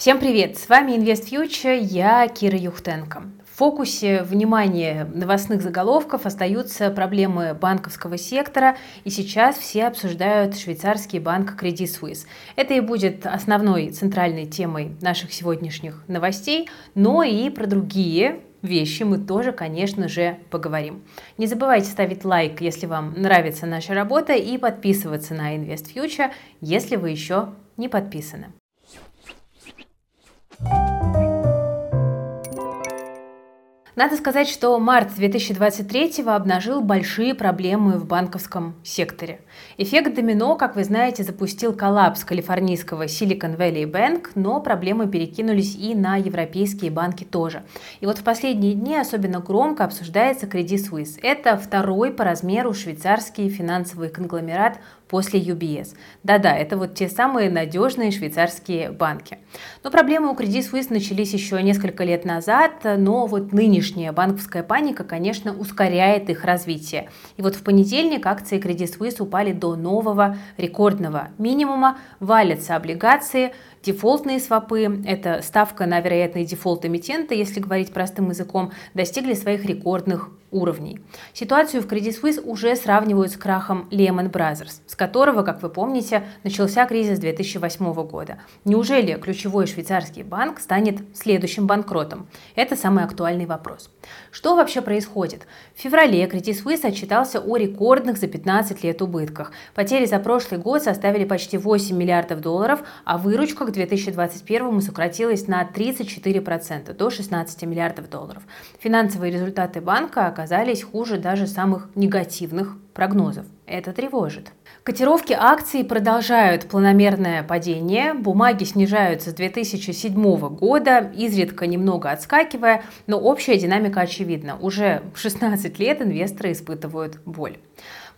Всем привет! С вами Invest Future, я Кира Юхтенко. В фокусе внимания новостных заголовков остаются проблемы банковского сектора, и сейчас все обсуждают швейцарский банк Credit Suisse. Это и будет основной центральной темой наших сегодняшних новостей, но и про другие вещи мы тоже, конечно же, поговорим. Не забывайте ставить лайк, если вам нравится наша работа, и подписываться на Invest Future, если вы еще не подписаны. Надо сказать, что март 2023 обнажил большие проблемы в банковском секторе. Эффект домино, как вы знаете, запустил коллапс калифорнийского Silicon Valley Bank, но проблемы перекинулись и на европейские банки тоже. И вот в последние дни особенно громко обсуждается Credit Suisse. Это второй по размеру швейцарский финансовый конгломерат после UBS. Да-да, это вот те самые надежные швейцарские банки. Но проблемы у Credit Suisse начались еще несколько лет назад, но вот нынешняя банковская паника, конечно, ускоряет их развитие. И вот в понедельник акции Credit Suisse упали до нового рекордного минимума, валятся облигации, Дефолтные свопы, это ставка на вероятный дефолт эмитента, если говорить простым языком, достигли своих рекордных уровней. Ситуацию в Credit Suisse уже сравнивают с крахом Lehman Brothers, с которого, как вы помните, начался кризис 2008 года. Неужели ключевой швейцарский банк станет следующим банкротом? Это самый актуальный вопрос. Что вообще происходит? В феврале Credit Suisse отчитался о рекордных за 15 лет убытках. Потери за прошлый год составили почти 8 миллиардов долларов, а выручка к 2021 сократилась на 34% до 16 миллиардов долларов. Финансовые результаты банка оказались хуже даже самых негативных прогнозов. Это тревожит. Котировки акций продолжают планомерное падение, бумаги снижаются с 2007 года, изредка немного отскакивая, но общая динамика очевидна. Уже 16 лет инвесторы испытывают боль.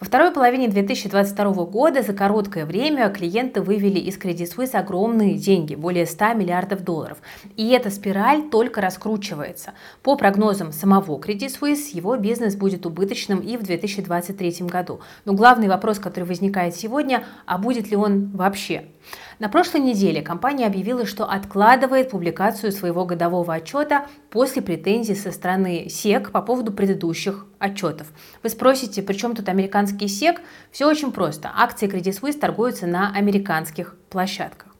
Во второй половине 2022 года за короткое время клиенты вывели из Credit Suisse огромные деньги, более 100 миллиардов долларов. И эта спираль только раскручивается. По прогнозам самого Credit Suisse, его бизнес будет убыточным и в 2023 году. Но главный вопрос, который возникает сегодня, а будет ли он вообще? На прошлой неделе компания объявила, что откладывает публикацию своего годового отчета после претензий со стороны СЕК по поводу предыдущих отчетов. Вы спросите, при чем тут американский СЕК? Все очень просто. Акции Credit Suisse торгуются на американских площадках.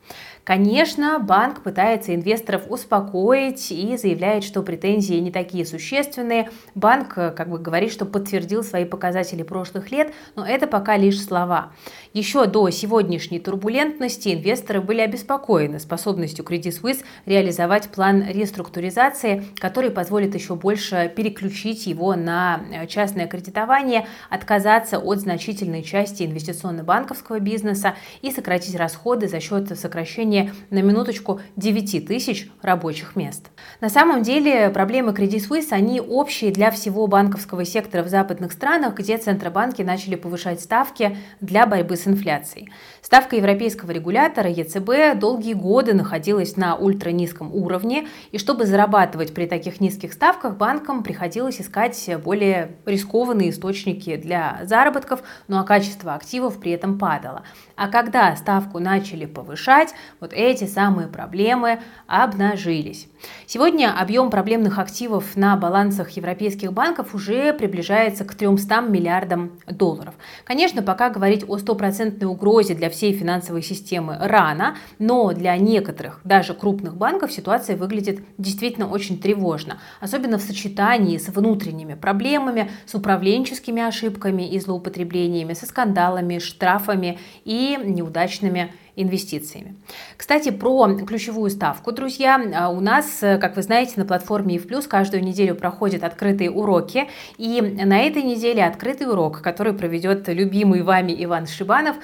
Конечно, банк пытается инвесторов успокоить и заявляет, что претензии не такие существенные. Банк э, как бы говорит, что подтвердил свои показатели прошлых лет, но это пока лишь слова. Еще до сегодняшней турбулентности инвесторы были обеспокоены способностью Credit Suisse реализовать план реструктуризации, который позволит еще больше переключить его на э, частное кредитование, отказаться от значительной части инвестиционно-банковского бизнеса и сократить расходы за счет сокращения создании, на минуточку, 9 тысяч рабочих мест. На самом деле проблемы Credit Suisse, они общие для всего банковского сектора в западных странах, где центробанки начали повышать ставки для борьбы с инфляцией. Ставка европейского регулятора ЕЦБ долгие годы находилась на ультранизком уровне, и чтобы зарабатывать при таких низких ставках, банкам приходилось искать более рискованные источники для заработков, ну а качество активов при этом падало. А когда ставку начали повышать, вот эти самые проблемы обнажились. Сегодня объем проблемных активов на балансах европейских банков уже приближается к 300 миллиардам долларов. Конечно, пока говорить о стопроцентной угрозе для всей финансовой системы рано, но для некоторых, даже крупных банков, ситуация выглядит действительно очень тревожно, особенно в сочетании с внутренними проблемами, с управленческими ошибками и злоупотреблениями, со скандалами, штрафами и неудачными инвестициями. Кстати, про ключевую ставку, друзья. А, у нас, как вы знаете, на платформе EVPlus каждую неделю проходят открытые уроки. И на этой неделе открытый урок, который проведет любимый вами Иван Шибанов,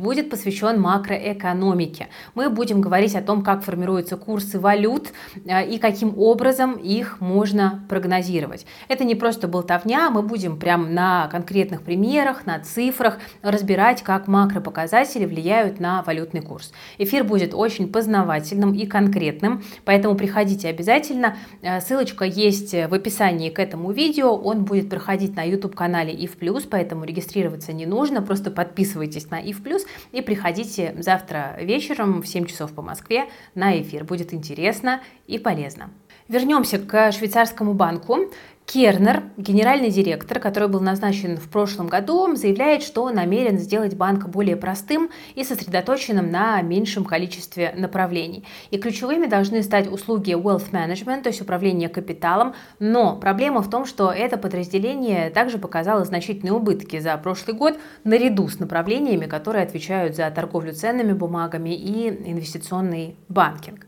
будет посвящен макроэкономике. Мы будем говорить о том, как формируются курсы валют а, и каким образом их можно прогнозировать. Это не просто болтовня, мы будем прямо на конкретных примерах, на цифрах разбирать, как макропоказатели влияют на валютные валютный курс. Эфир будет очень познавательным и конкретным, поэтому приходите обязательно. Э, ссылочка есть в описании к этому видео. Он будет проходить на YouTube-канале IF+, поэтому регистрироваться не нужно. Просто подписывайтесь на IF+, и приходите завтра вечером в 7 часов по Москве на эфир. Будет интересно и полезно. Вернемся к швейцарскому банку. Кернер, генеральный директор, который был назначен в прошлом году, заявляет, что намерен сделать банк более простым и сосредоточенным на меньшем количестве направлений. И ключевыми должны стать услуги wealth management, то есть управление капиталом. Но проблема в том, что это подразделение также показало значительные убытки за прошлый год наряду с направлениями, которые отвечают за торговлю ценными бумагами и инвестиционный банкинг.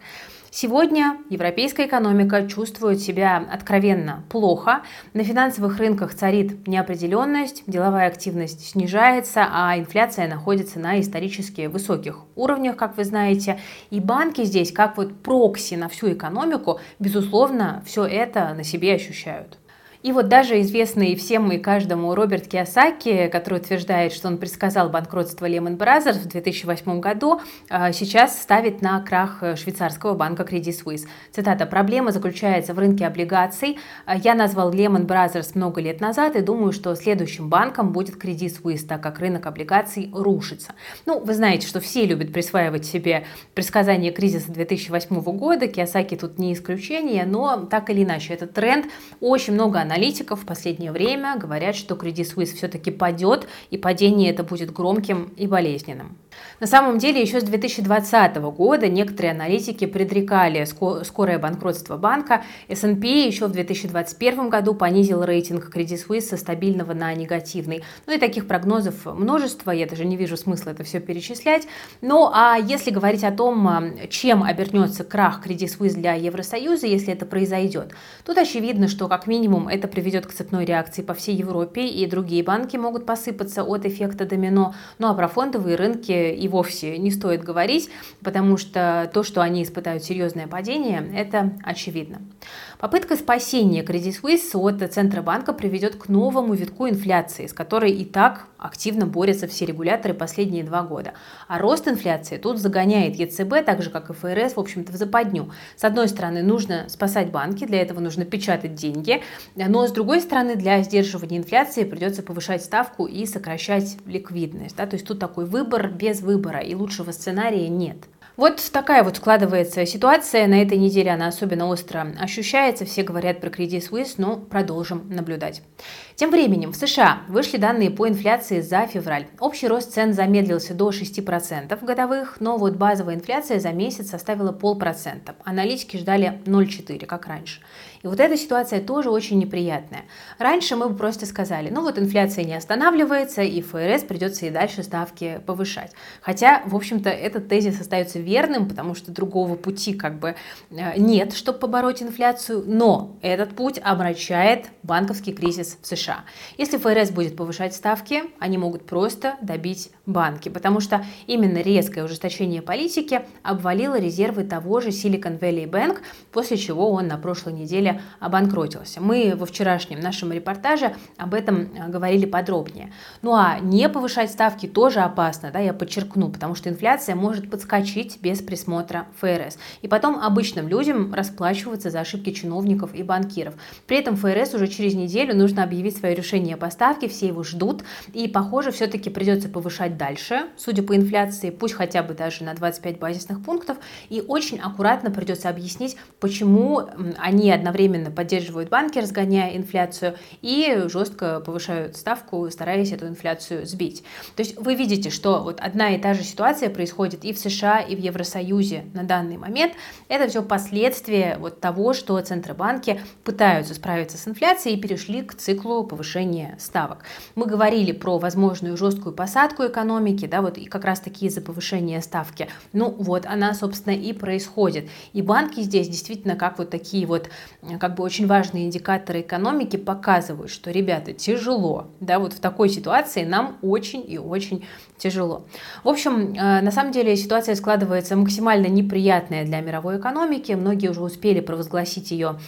Сегодня европейская экономика чувствует себя откровенно плохо. На финансовых рынках царит неопределенность, деловая активность снижается, а инфляция находится на исторически высоких уровнях, как вы знаете. И банки здесь, как вот прокси на всю экономику, безусловно, все это на себе ощущают. И вот даже известный всем и каждому Роберт Киосаки, который утверждает, что он предсказал банкротство Lehman Brothers в 2008 году, а, сейчас ставит на крах швейцарского банка Credit Suisse. Цитата. «Проблема заключается в рынке облигаций. Я назвал Lehman Brothers много лет назад и думаю, что следующим банком будет Credit Suisse, так как рынок облигаций рушится». Ну, вы знаете, что все любят присваивать себе предсказания кризиса 2008 года. Киосаки тут не исключение, но так или иначе, этот тренд очень много анализов аналитиков в последнее время говорят, что Credit Suisse все-таки падет, и падение это будет громким и болезненным. На самом деле, еще с 2020 года некоторые аналитики предрекали скорое банкротство банка. S&P еще в 2021 году понизил рейтинг Credit Suisse со стабильного на негативный. Ну и таких прогнозов множество, я даже не вижу смысла это все перечислять. Ну а если говорить о том, чем обернется крах Credit Suisse для Евросоюза, если это произойдет, тут очевидно, что как минимум это приведет к цепной реакции по всей Европе, и другие банки могут посыпаться от эффекта домино. Ну а про фондовые рынки и вовсе не стоит говорить, потому что то, что они испытают серьезное падение, это очевидно. Попытка спасения Credit Suisse от Центробанка приведет к новому витку инфляции, с которой и так активно борются все регуляторы последние два года. А рост инфляции тут загоняет ЕЦБ, так же как и ФРС, в общем-то, в западню. С одной стороны, нужно спасать банки, для этого нужно печатать деньги, но с другой стороны, для сдерживания инфляции придется повышать ставку и сокращать ликвидность. Да? То есть тут такой выбор без выбора, и лучшего сценария нет. Вот такая вот складывается ситуация. На этой неделе она особенно остро ощущается. Все говорят про Credit Suisse, но продолжим наблюдать. Тем временем в США вышли данные по инфляции за февраль. Общий рост цен замедлился до 6% годовых, но вот базовая инфляция за месяц составила полпроцента. Аналитики ждали 0,4, как раньше. И вот эта ситуация тоже очень неприятная. Раньше мы бы просто сказали, ну вот инфляция не останавливается, и ФРС придется и дальше ставки повышать. Хотя, в общем-то, этот тезис остается верным, потому что другого пути как бы э, нет, чтобы побороть инфляцию, но этот путь обращает банковский кризис в США. Если ФРС будет повышать ставки, они могут просто добить банки, потому что именно резкое ужесточение политики обвалило резервы того же Silicon Valley Bank, после чего он на прошлой неделе обанкротился. Мы во вчерашнем нашем репортаже об этом э, говорили подробнее. Ну а не повышать ставки тоже опасно, да, я подчеркну, потому что инфляция может подскочить без присмотра ФРС. И потом обычным людям расплачиваться за ошибки чиновников и банкиров. При этом ФРС уже через неделю нужно объявить свое решение по ставке, все его ждут, и, похоже, все-таки придется повышать дальше, судя по инфляции, пусть хотя бы даже на 25 базисных пунктов, и очень аккуратно придется объяснить, почему они одновременно одновременно поддерживают банки, разгоняя инфляцию, и жестко повышают ставку, стараясь эту инфляцию сбить. То есть вы видите, что вот одна и та же ситуация происходит и в США, и в Евросоюзе на данный момент. Это все последствия вот того, что центробанки пытаются справиться с инфляцией и перешли к циклу повышения ставок. Мы говорили про возможную жесткую посадку экономики, да, вот и как раз таки из-за повышения ставки. Ну вот она, собственно, и происходит. И банки здесь действительно как вот такие вот как бы очень важные индикаторы экономики показывают, что, ребята, тяжело, да, вот в такой ситуации нам очень и очень тяжело. В общем, э, на самом деле ситуация складывается максимально неприятная для мировой экономики, многие уже успели провозгласить ее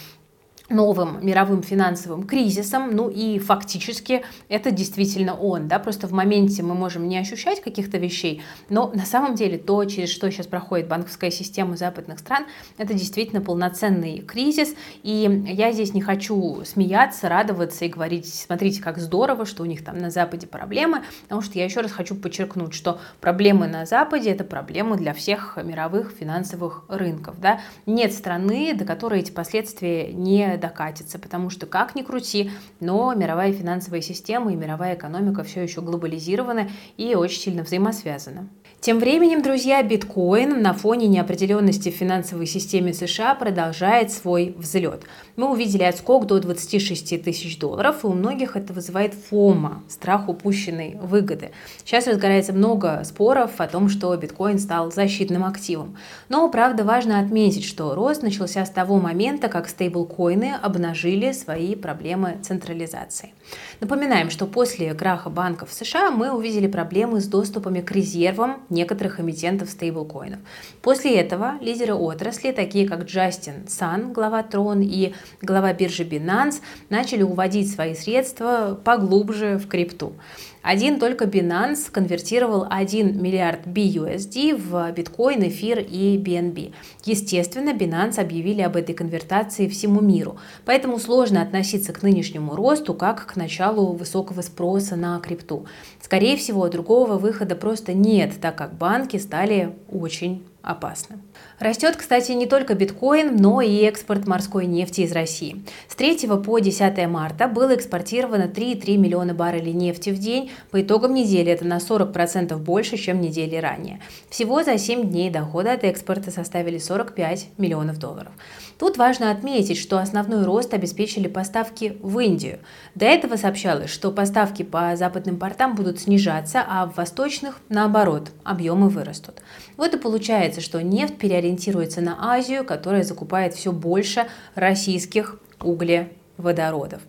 новым мировым финансовым кризисом, ну и фактически это действительно он, да, просто в моменте мы можем не ощущать каких-то вещей, но на самом деле то, через что сейчас проходит банковская система западных стран, это действительно полноценный кризис, и я здесь не хочу смеяться, радоваться и говорить, смотрите, как здорово, что у них там на Западе проблемы, потому что я еще раз хочу подчеркнуть, что проблемы на Западе это проблемы для всех мировых финансовых рынков, да, нет страны, до которой эти последствия не докатится, потому что как ни крути, но мировая финансовая система и мировая экономика все еще глобализированы и очень сильно взаимосвязаны. Тем временем, друзья, биткоин на фоне неопределенности в финансовой системе США продолжает свой взлет. Мы увидели отскок до 26 тысяч долларов, и у многих это вызывает фома, страх упущенной выгоды. Сейчас разгорается много споров о том, что биткоин стал защитным активом. Но, правда, важно отметить, что рост начался с того момента, как стейблкоины обнажили свои проблемы централизации. Напоминаем, что после краха банков США мы увидели проблемы с доступами к резервам некоторых эмитентов стейблкоинов. После этого лидеры отрасли, такие как Джастин Сан, глава Трон и глава биржи Binance, начали уводить свои средства поглубже в крипту. Один только Binance конвертировал 1 миллиард BUSD в биткоин, эфир и BNB. Естественно, Binance объявили об этой конвертации всему миру, поэтому сложно относиться к нынешнему росту как к началу высокого спроса на крипту. Скорее всего, другого выхода просто нет, так как банки стали очень опасны. Растет, кстати, не только биткоин, но и экспорт морской нефти из России. С 3 по 10 марта было экспортировано 3,3 миллиона баррелей нефти в день. По итогам недели это на 40% больше, чем недели ранее. Всего за 7 дней доходы от экспорта составили 45 миллионов долларов. Тут важно отметить, что основной рост обеспечили поставки в Индию. До этого сообщалось, что поставки по западным портам будут снижаться, а в восточных, наоборот, объемы вырастут. Вот и получается, что нефть переориентируется на Азию, которая закупает все больше российских углеводородов.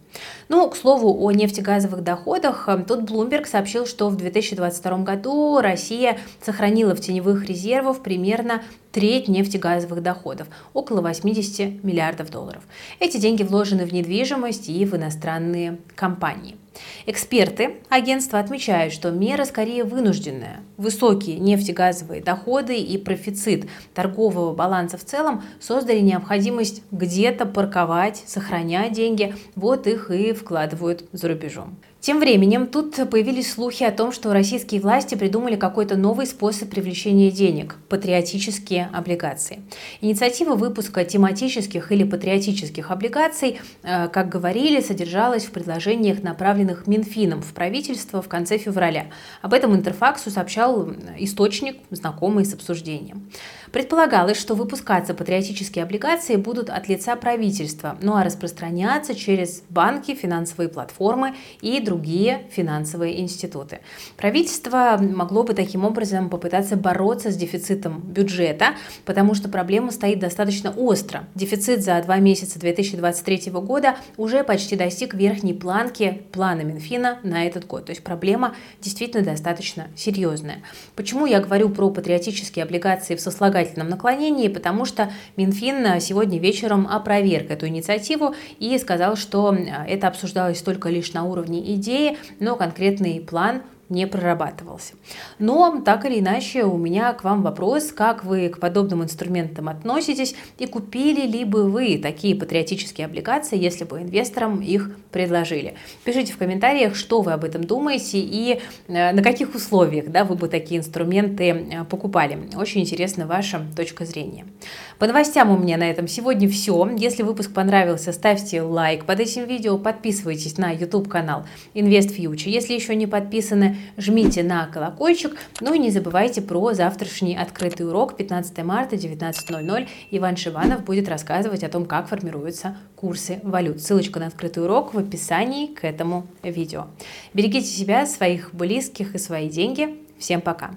Ну, к слову, о нефтегазовых доходах. Тут Bloomberg сообщил, что в 2022 году Россия сохранила в теневых резервах примерно треть нефтегазовых доходов, около 80 миллиардов долларов. Эти деньги вложены в недвижимость и в иностранные компании. Эксперты агентства отмечают, что мера скорее вынужденная. Высокие нефтегазовые доходы и профицит торгового баланса в целом создали необходимость где-то парковать, сохранять деньги, вот их и вкладывают за рубежом. Тем временем тут появились слухи о том, что российские власти придумали какой-то новый способ привлечения денег – патриотические облигации. Инициатива выпуска тематических или патриотических облигаций, э, как говорили, содержалась в предложениях, направленных Минфином в правительство в конце февраля. Об этом Интерфаксу сообщал источник, знакомый с обсуждением. Предполагалось, что выпускаться патриотические облигации будут от лица правительства, ну а распространяться через банки, финансовые платформы и другие финансовые институты. Правительство могло бы таким образом попытаться бороться с дефицитом бюджета, потому что проблема стоит достаточно остро. Дефицит за два месяца 2023 года уже почти достиг верхней планки плана Минфина на этот год. То есть проблема действительно достаточно серьезная. Почему я говорю про патриотические облигации в сослагательном наклонении, потому что Минфин сегодня вечером опроверг эту инициативу и сказал, что это обсуждалось только лишь на уровне идеи, но конкретный план не прорабатывался. Но так или иначе у меня к вам вопрос, как вы к подобным инструментам относитесь и купили ли бы вы такие патриотические облигации, если бы инвесторам их предложили. Пишите в комментариях, что вы об этом думаете и э, на каких условиях да, вы бы такие инструменты э, покупали. Очень интересна ваша точка зрения. По новостям у меня на этом сегодня все. Если выпуск понравился, ставьте лайк под этим видео, подписывайтесь на YouTube канал Invest Future. Если еще не подписаны, жмите на колокольчик. Ну и не забывайте про завтрашний открытый урок 15 марта 19.00. Иван Шиванов будет рассказывать о том, как формируются курсы валют. Ссылочка на открытый урок в описании к этому видео. Берегите себя, своих близких и свои деньги. Всем пока!